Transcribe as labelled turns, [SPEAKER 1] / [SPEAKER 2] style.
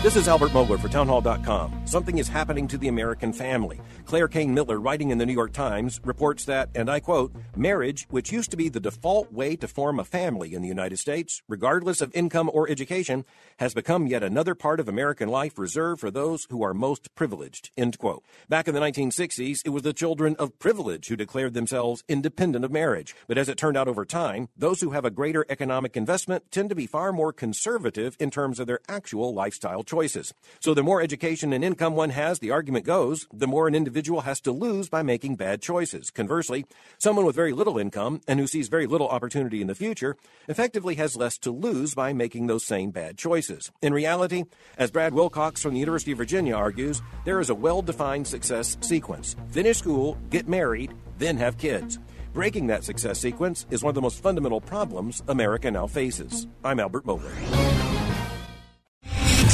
[SPEAKER 1] This is Albert Mohler for Townhall.com. Something is happening to the American family. Claire Cain Miller, writing in the New York Times, reports that, and I quote, marriage, which used to be the default way to form a family in the United States, regardless of income or education, has become yet another part of American life reserved for those who are most privileged. End quote. Back in the 1960s, it was the children of privilege who declared themselves independent of marriage. But as it turned out over time, those who have a greater economic investment tend to be far more conservative in terms of their actual lifestyle choices. So the more education and income one has, the argument goes, the more an individual has to lose by making bad choices. Conversely, someone with very little income and who sees very little opportunity in the future effectively has less to lose by making those same bad choices. In reality, as Brad Wilcox from the University of Virginia argues, there is a well defined success sequence. Finish school, get married, then have kids. Breaking that success sequence is one of the most fundamental problems America now faces. I'm Albert Mohler.